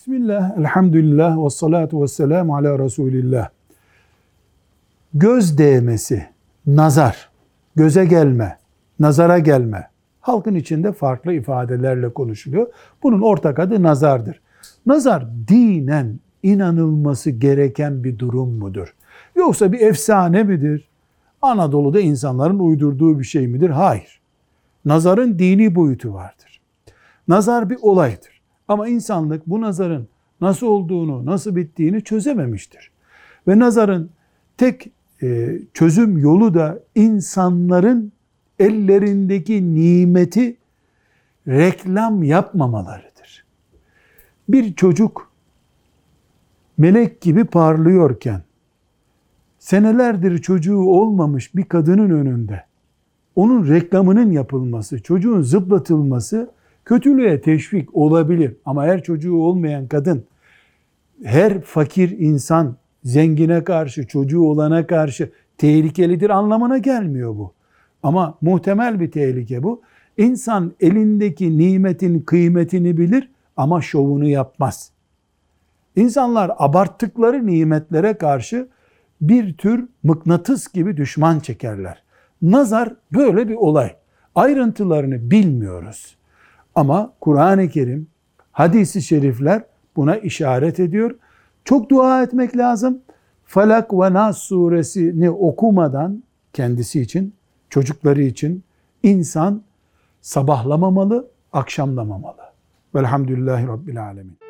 Bismillah, elhamdülillah ve salatu ve selamu ala Resulillah. Göz değmesi, nazar, göze gelme, nazara gelme. Halkın içinde farklı ifadelerle konuşuluyor. Bunun ortak adı nazardır. Nazar dinen inanılması gereken bir durum mudur? Yoksa bir efsane midir? Anadolu'da insanların uydurduğu bir şey midir? Hayır. Nazarın dini boyutu vardır. Nazar bir olaydır. Ama insanlık bu nazarın nasıl olduğunu, nasıl bittiğini çözememiştir. Ve nazarın tek e, çözüm yolu da insanların ellerindeki nimeti reklam yapmamalarıdır. Bir çocuk melek gibi parlıyorken senelerdir çocuğu olmamış bir kadının önünde onun reklamının yapılması, çocuğun zıplatılması kötülüğe teşvik olabilir. Ama her çocuğu olmayan kadın, her fakir insan zengine karşı, çocuğu olana karşı tehlikelidir anlamına gelmiyor bu. Ama muhtemel bir tehlike bu. İnsan elindeki nimetin kıymetini bilir ama şovunu yapmaz. İnsanlar abarttıkları nimetlere karşı bir tür mıknatıs gibi düşman çekerler. Nazar böyle bir olay. Ayrıntılarını bilmiyoruz. Ama Kur'an-ı Kerim, hadisi şerifler buna işaret ediyor. Çok dua etmek lazım. Falak ve Nas suresini okumadan kendisi için, çocukları için insan sabahlamamalı, akşamlamamalı. Velhamdülillahi Rabbil Alemin.